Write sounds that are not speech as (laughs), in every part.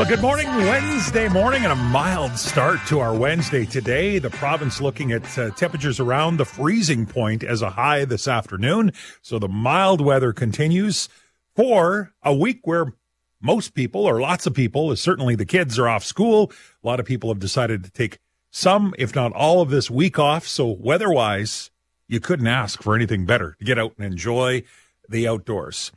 Well, good morning, Wednesday morning, and a mild start to our Wednesday today. The province looking at uh, temperatures around the freezing point as a high this afternoon. So the mild weather continues for a week where most people, or lots of people, certainly the kids, are off school. A lot of people have decided to take some, if not all, of this week off. So weather wise, you couldn't ask for anything better to get out and enjoy the outdoors.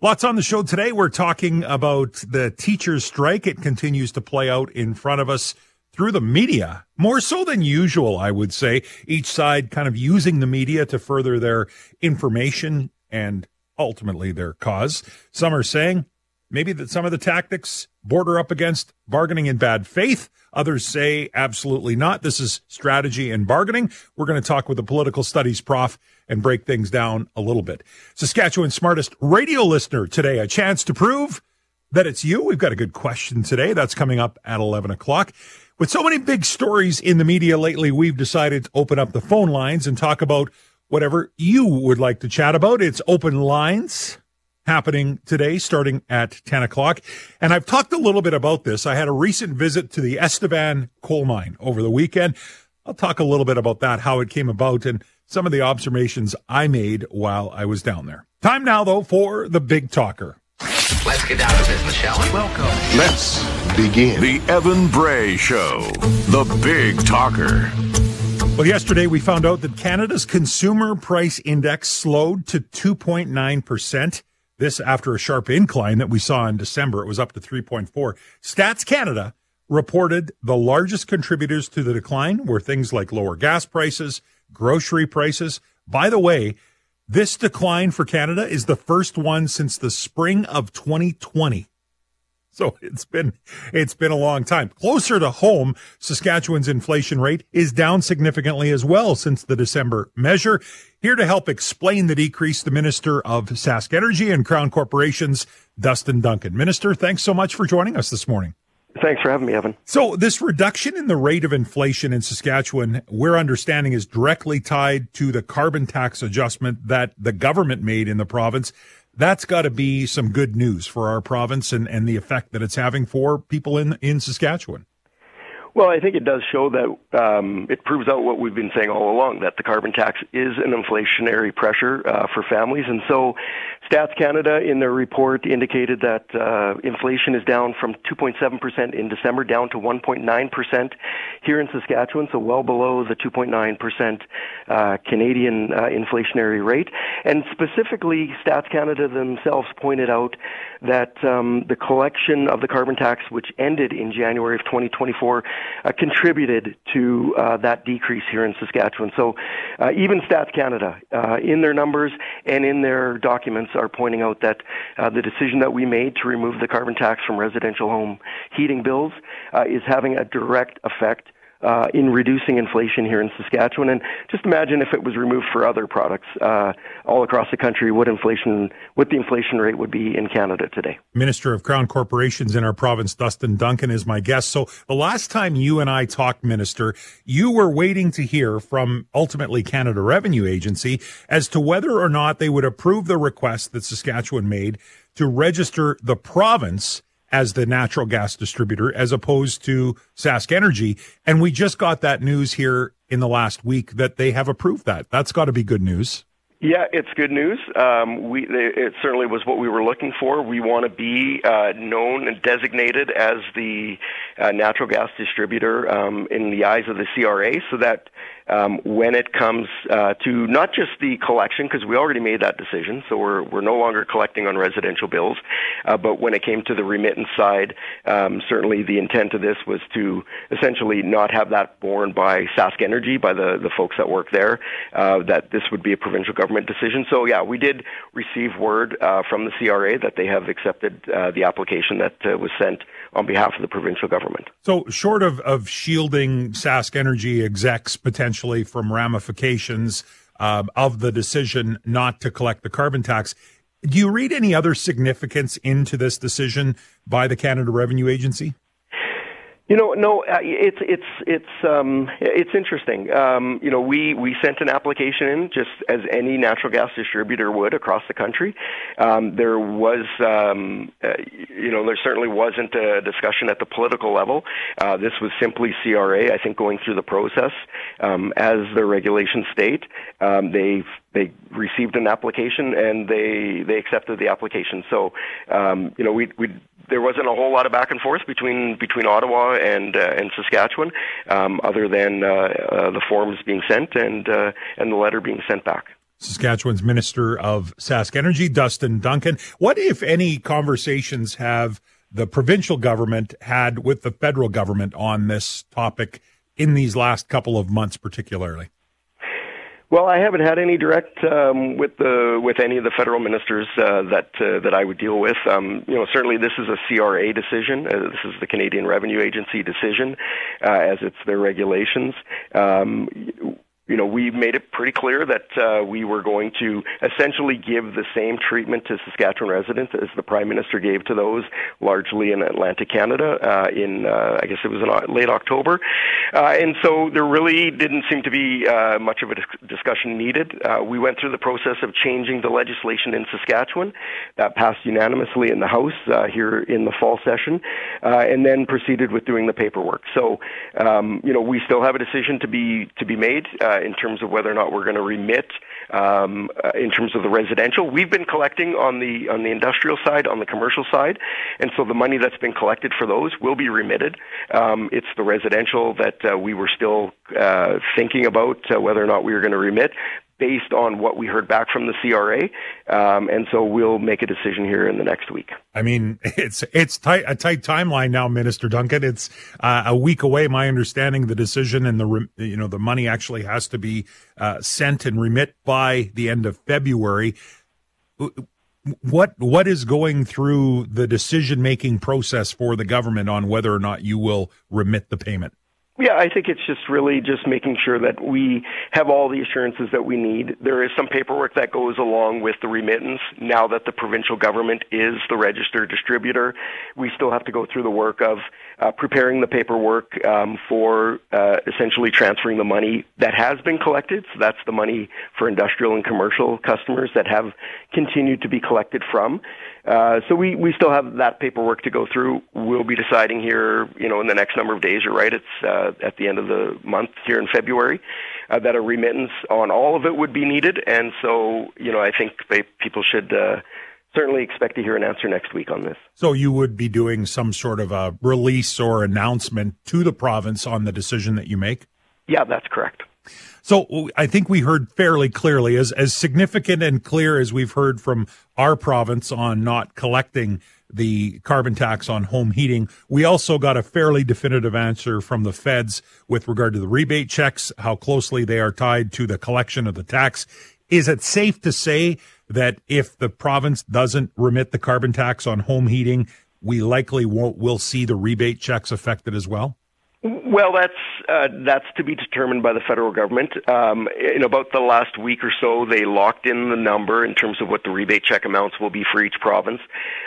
Lots on the show today. We're talking about the teachers' strike. It continues to play out in front of us through the media, more so than usual, I would say. Each side kind of using the media to further their information and ultimately their cause. Some are saying maybe that some of the tactics border up against bargaining in bad faith. Others say absolutely not. This is strategy and bargaining. We're going to talk with a political studies prof and break things down a little bit. Saskatchewan's smartest radio listener today, a chance to prove that it's you. We've got a good question today. That's coming up at 11 o'clock. With so many big stories in the media lately, we've decided to open up the phone lines and talk about whatever you would like to chat about. It's open lines happening today, starting at 10 o'clock. And I've talked a little bit about this. I had a recent visit to the Estevan coal mine over the weekend. I'll talk a little bit about that, how it came about, and some of the observations I made while I was down there. Time now, though, for the big talker. Let's get down to business, shall we? Welcome. Let's begin. The Evan Bray Show, the big talker. Well, yesterday we found out that Canada's consumer price index slowed to 2.9%. This after a sharp incline that we saw in December. It was up to 3.4. Stats Canada reported the largest contributors to the decline were things like lower gas prices, grocery prices. By the way, this decline for Canada is the first one since the spring of 2020. So it's been it's been a long time. Closer to home, Saskatchewan's inflation rate is down significantly as well since the December measure. Here to help explain the decrease, the Minister of Sask Energy and Crown Corporations, Dustin Duncan. Minister, thanks so much for joining us this morning. Thanks for having me, Evan. So, this reduction in the rate of inflation in Saskatchewan, we're understanding, is directly tied to the carbon tax adjustment that the government made in the province. That's got to be some good news for our province and, and the effect that it's having for people in, in Saskatchewan. Well, I think it does show that um, it proves out what we've been saying all along that the carbon tax is an inflationary pressure uh, for families. And so Stats Canada, in their report, indicated that uh, inflation is down from 2.7% in December down to 1.9% here in Saskatchewan, so well below the 2.9% uh, Canadian uh, inflationary rate. And specifically, Stats Canada themselves pointed out that um, the collection of the carbon tax, which ended in January of 2024, uh, contributed to uh, that decrease here in Saskatchewan. So uh, even Stats Canada, uh, in their numbers and in their documents, are pointing out that uh, the decision that we made to remove the carbon tax from residential home heating bills uh, is having a direct effect uh, in reducing inflation here in Saskatchewan. And just imagine if it was removed for other products uh, all across the country, what inflation, what the inflation rate would be in Canada today. Minister of Crown Corporations in our province, Dustin Duncan, is my guest. So the last time you and I talked, Minister, you were waiting to hear from ultimately Canada Revenue Agency as to whether or not they would approve the request that Saskatchewan made to register the province as the natural gas distributor as opposed to Sask Energy. And we just got that news here in the last week that they have approved that. That's got to be good news. Yeah, it's good news. Um, we it certainly was what we were looking for. We want to be uh, known and designated as the uh, natural gas distributor um, in the eyes of the CRA, so that um, when it comes uh, to not just the collection, because we already made that decision, so we're we're no longer collecting on residential bills, uh, but when it came to the remittance side, um, certainly the intent of this was to essentially not have that borne by Sask Energy, by the the folks that work there, uh, that this would be a provincial government decision. So yeah, we did receive word uh, from the CRA that they have accepted uh, the application that uh, was sent on behalf of the provincial government. So short of of shielding Sask Energy execs potentially from ramifications uh, of the decision not to collect the carbon tax. Do you read any other significance into this decision by the Canada Revenue Agency? You know, no, uh, it's it's it's um, it's interesting. Um, you know, we we sent an application in just as any natural gas distributor would across the country. Um, there was, um, uh, you know, there certainly wasn't a discussion at the political level. Uh, this was simply CRA, I think, going through the process um, as the regulations state. Um, they they received an application and they they accepted the application. So, um, you know, we we there wasn't a whole lot of back and forth between between Ottawa and uh, and Saskatchewan, um, other than uh, uh, the forms being sent and uh, and the letter being sent back. Saskatchewan's Minister of Sask Energy, Dustin Duncan. What, if any, conversations have the provincial government had with the federal government on this topic in these last couple of months, particularly? Well, I haven't had any direct um, with the with any of the federal ministers uh, that uh, that I would deal with. Um, you know, certainly this is a CRA decision. Uh, this is the Canadian Revenue Agency decision, uh, as it's their regulations. Um, you know, we made it pretty clear that uh, we were going to essentially give the same treatment to Saskatchewan residents as the Prime Minister gave to those largely in Atlantic Canada uh, in, uh, I guess it was in late October. Uh, and so there really didn't seem to be uh, much of a discussion needed. Uh, we went through the process of changing the legislation in Saskatchewan. That passed unanimously in the House here in the fall session, uh, and then proceeded with doing the paperwork. So, um, you know, we still have a decision to be to be made. Uh, in terms of whether or not we're going to remit um, uh, in terms of the residential. We've been collecting on the on the industrial side, on the commercial side, and so the money that's been collected for those will be remitted. Um, it's the residential that uh, we were still uh, thinking about uh, whether or not we were going to remit based on what we heard back from the CRA, um, and so we'll make a decision here in the next week. I mean, (laughs) it's it's tight, a tight timeline now, Minister Duncan. It's uh, a week away. My understanding, the decision and the you know the money actually has to be uh, sent and remit by the end of February. What what is going through the decision making process for the government on whether or not you will remit the payment? Yeah, I think it's just really just making sure that we have all the assurances that we need. There is some paperwork that goes along with the remittance. Now that the provincial government is the registered distributor, we still have to go through the work of uh, preparing the paperwork um, for uh, essentially transferring the money that has been collected. So that's the money for industrial and commercial customers that have continued to be collected from. Uh, so we, we still have that paperwork to go through. We'll be deciding here, you know, in the next number of days. You're right. It's uh, at the end of the month here in February uh, that a remittance on all of it would be needed. And so, you know, I think they, people should uh, certainly expect to hear an answer next week on this. So you would be doing some sort of a release or announcement to the province on the decision that you make? Yeah, that's correct. So I think we heard fairly clearly, as as significant and clear as we've heard from our province on not collecting the carbon tax on home heating. We also got a fairly definitive answer from the feds with regard to the rebate checks, how closely they are tied to the collection of the tax. Is it safe to say that if the province doesn't remit the carbon tax on home heating, we likely won't will see the rebate checks affected as well? Well, that's uh, that's to be determined by the federal government. Um, in about the last week or so, they locked in the number in terms of what the rebate check amounts will be for each province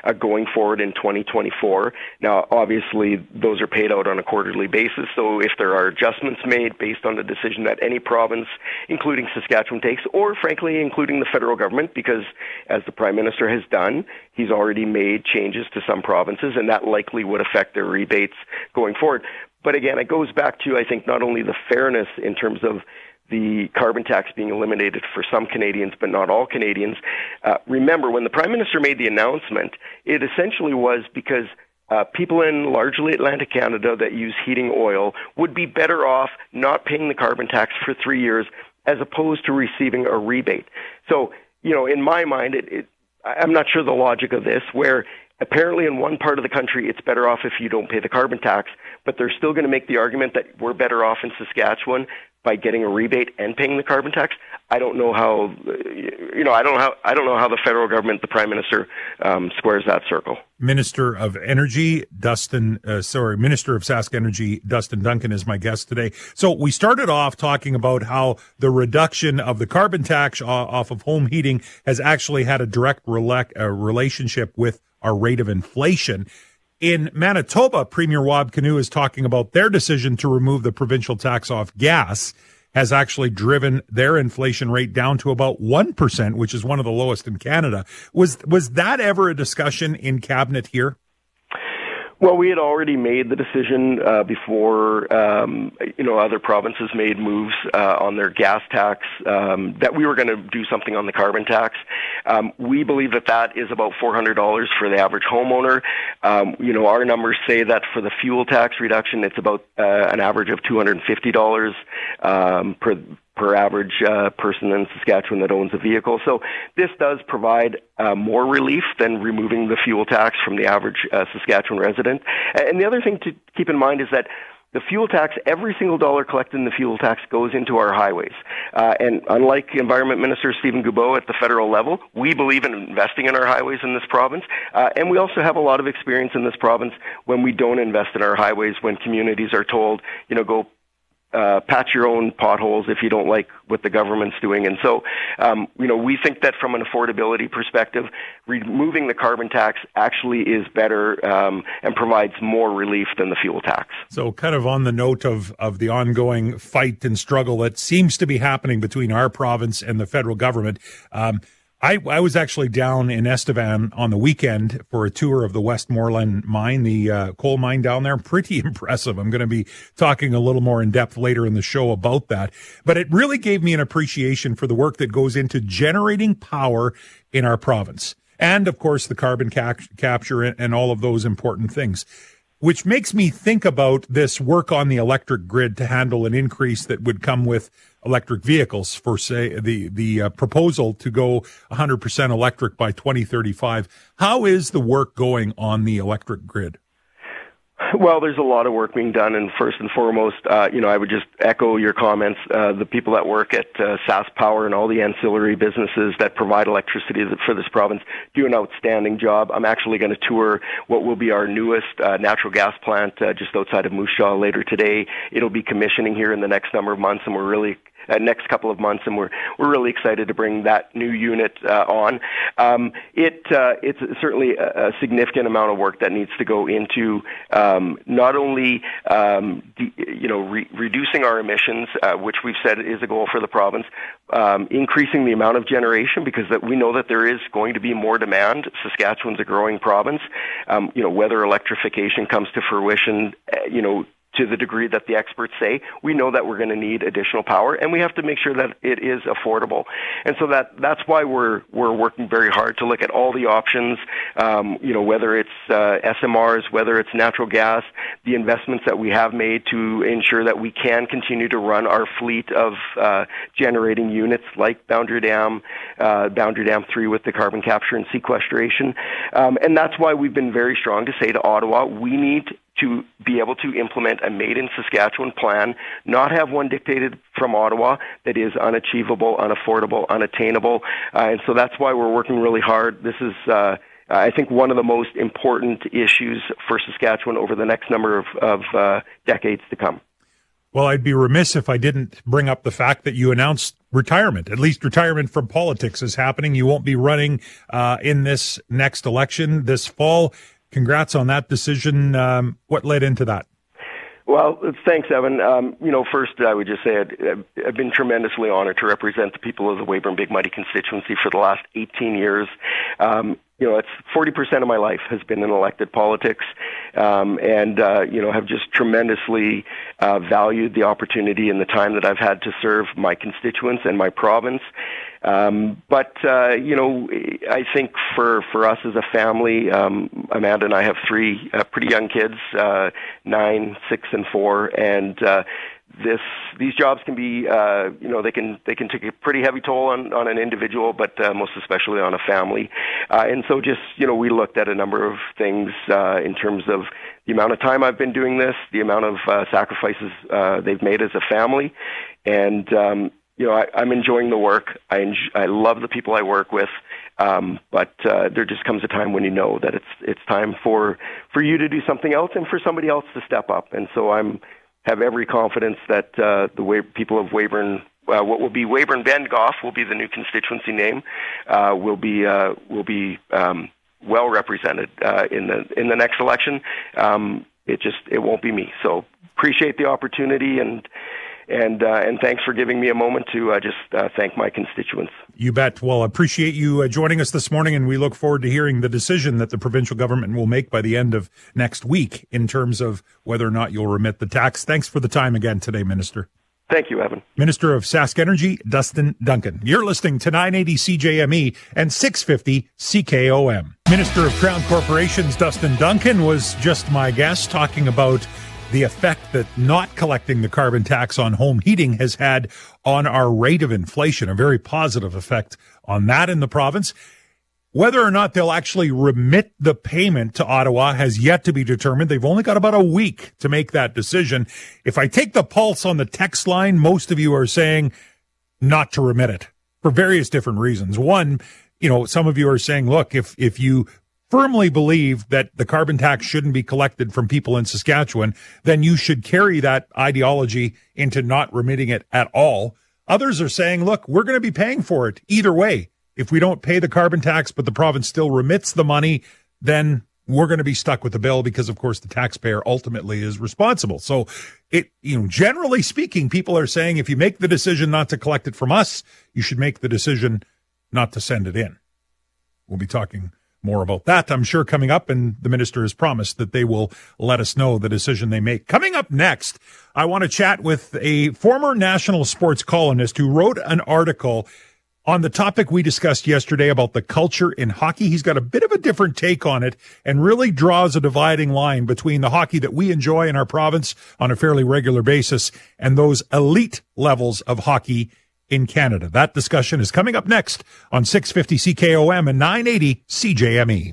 uh, going forward in 2024. Now, obviously, those are paid out on a quarterly basis. So, if there are adjustments made based on the decision that any province, including Saskatchewan, takes, or frankly, including the federal government, because as the prime minister has done, he's already made changes to some provinces, and that likely would affect their rebates going forward. But again, it goes back to, I think, not only the fairness in terms of the carbon tax being eliminated for some Canadians, but not all Canadians. Uh, remember, when the Prime Minister made the announcement, it essentially was because uh, people in largely Atlantic Canada that use heating oil would be better off not paying the carbon tax for three years as opposed to receiving a rebate. So, you know, in my mind, it, it I'm not sure the logic of this, where apparently in one part of the country it's better off if you don't pay the carbon tax, but they're still going to make the argument that we're better off in Saskatchewan by getting a rebate and paying the carbon tax. I don't know how, you know, I don't know how, I don't know how the federal government, the prime minister, um, squares that circle. Minister of Energy, Dustin, uh, sorry, Minister of Sask Energy, Dustin Duncan is my guest today. So we started off talking about how the reduction of the carbon tax off of home heating has actually had a direct uh, relationship with our rate of inflation In Manitoba, Premier Wab Kinew is talking about their decision to remove the provincial tax off gas has actually driven their inflation rate down to about 1%, which is one of the lowest in Canada. Was, was that ever a discussion in cabinet here? Well, we had already made the decision uh, before um, you know other provinces made moves uh, on their gas tax um, that we were going to do something on the carbon tax. Um, we believe that that is about four hundred dollars for the average homeowner. Um, you know, our numbers say that for the fuel tax reduction, it's about uh, an average of two hundred and fifty dollars um, per per average uh, person in Saskatchewan that owns a vehicle. So this does provide uh, more relief than removing the fuel tax from the average uh, Saskatchewan resident. And the other thing to keep in mind is that the fuel tax, every single dollar collected in the fuel tax goes into our highways. Uh, and unlike Environment Minister Steven Guilbeault at the federal level, we believe in investing in our highways in this province. Uh, and we also have a lot of experience in this province when we don't invest in our highways, when communities are told, you know, go uh, patch your own potholes if you don't like what the government's doing. And so, um, you know, we think that from an affordability perspective, removing the carbon tax actually is better um, and provides more relief than the fuel tax. So, kind of on the note of, of the ongoing fight and struggle that seems to be happening between our province and the federal government. Um, I, I was actually down in Estevan on the weekend for a tour of the Westmoreland mine, the uh, coal mine down there. (laughs) Pretty impressive. I'm going to be talking a little more in depth later in the show about that. But it really gave me an appreciation for the work that goes into generating power in our province. And of course, the carbon ca- capture and all of those important things which makes me think about this work on the electric grid to handle an increase that would come with electric vehicles for say the the uh, proposal to go 100% electric by 2035 how is the work going on the electric grid well, there's a lot of work being done, and first and foremost, uh, you know, I would just echo your comments. Uh, the people that work at uh, SaskPower and all the ancillary businesses that provide electricity for this province do an outstanding job. I'm actually going to tour what will be our newest uh, natural gas plant uh, just outside of Moose Jaw later today. It'll be commissioning here in the next number of months, and we're really uh, next couple of months, and we're we're really excited to bring that new unit uh, on. Um, it uh, it's certainly a, a, significant amount of work that needs to go into um, not only um, de- you know re- reducing our emissions, uh, which we've said is a goal for the province, um, increasing the amount of generation because that we know that there is going to be more demand. Saskatchewan's a growing province. Um, you know whether electrification comes to fruition, uh, you know to the degree that the experts say, we know that we're going to need additional power, and we have to make sure that it is affordable. And so that that's why we're we're working very hard to look at all the options. Um, you know, whether it's uh, SMRs, whether it's natural gas, the investments that we have made to ensure that we can continue to run our fleet of uh, generating units like Boundary Dam, uh, Boundary Dam three with the carbon capture and sequestration. Um, and that's why we've been very strong to say to Ottawa, we need to be able to implement a made in Saskatchewan plan, not have one dictated from Ottawa that is unachievable, unaffordable, unattainable. Uh, and so that's why we're working really hard. This is, uh, I think, one of the most important issues for Saskatchewan over the next number of, of uh, decades to come. Well, I'd be remiss if I didn't bring up the fact that you announced retirement. At least retirement from politics is happening. You won't be running uh, in this next election this fall. Congrats on that decision. Um, what led into that? Well, thanks, Evan. Um, you know, first, I would just say I'd, I've been tremendously honored to represent the people of the Weyburn Big Muddy constituency for the last 18 years. Um, you know, it's 40% of my life has been in elected politics, um, and uh, you know, have just tremendously uh, valued the opportunity and the time that I've had to serve my constituents and my province. Um, but uh, you know, I think for for us as a family, um, Amanda and I have three uh, pretty young kids, uh, nine, six, and four, and uh, this these jobs can be uh, you know they can they can take a pretty heavy toll on on an individual, but uh, most especially on a family. Uh, and so just you know we looked at a number of things uh, in terms of the amount of time I've been doing this, the amount of uh, sacrifices uh, they've made as a family, and um, you know, I, I'm enjoying the work. I enjoy, I love the people I work with. Um, but uh, there just comes a time when you know that it's it's time for for you to do something else and for somebody else to step up. And so I'm have every confidence that uh, the way people of Weyburn, uh, what will be Weyburn Bengough will be the new constituency name, uh, will be uh, will be um, well represented uh, in the in the next election. Um, it just it won't be me. So appreciate the opportunity and and uh, and thanks for giving me a moment to uh, just uh, thank my constituents. You bet. Well, I appreciate you uh, joining us this morning, and we look forward to hearing the decision that the provincial government will make by the end of next week in terms of whether or not you'll remit the tax. Thanks for the time again today, Minister. Thank you, Evan. Minister of Sask Energy, Dustin Duncan. You're listening to 980 CJME and 650 CKOM. Minister of Crown Corporations, Dustin Duncan, was just my guest talking about the effect that not collecting the carbon tax on home heating has had on our rate of inflation, a very positive effect on that in the province. Whether or not they'll actually remit the payment to Ottawa has yet to be determined. They've only got about a week to make that decision. If I take the pulse on the text line, most of you are saying not to remit it for various different reasons. One, you know, some of you are saying, look, if, if you firmly believe that the carbon tax shouldn't be collected from people in Saskatchewan, then you should carry that ideology into not remitting it at all. Others are saying, look, we're going to be paying for it either way. If we don't pay the carbon tax, but the province still remits the money, then we're going to be stuck with the bill because, of course, the taxpayer ultimately is responsible. So it, you know, generally speaking, people are saying if you make the decision not to collect it from us, you should make the decision not to send it in. We'll be talking more about that, I'm sure, coming up. And the minister has promised that they will let us know the decision they make. Coming up next, I want to chat with a former national sports columnist who wrote an article on the topic we discussed yesterday about the culture in hockey. He's got a bit of a different take on it and really draws a dividing line between the hockey that we enjoy in our province on a fairly regular basis and those elite levels of hockey in Canada. That discussion is coming up next on 650 CKOM and 980 CJME.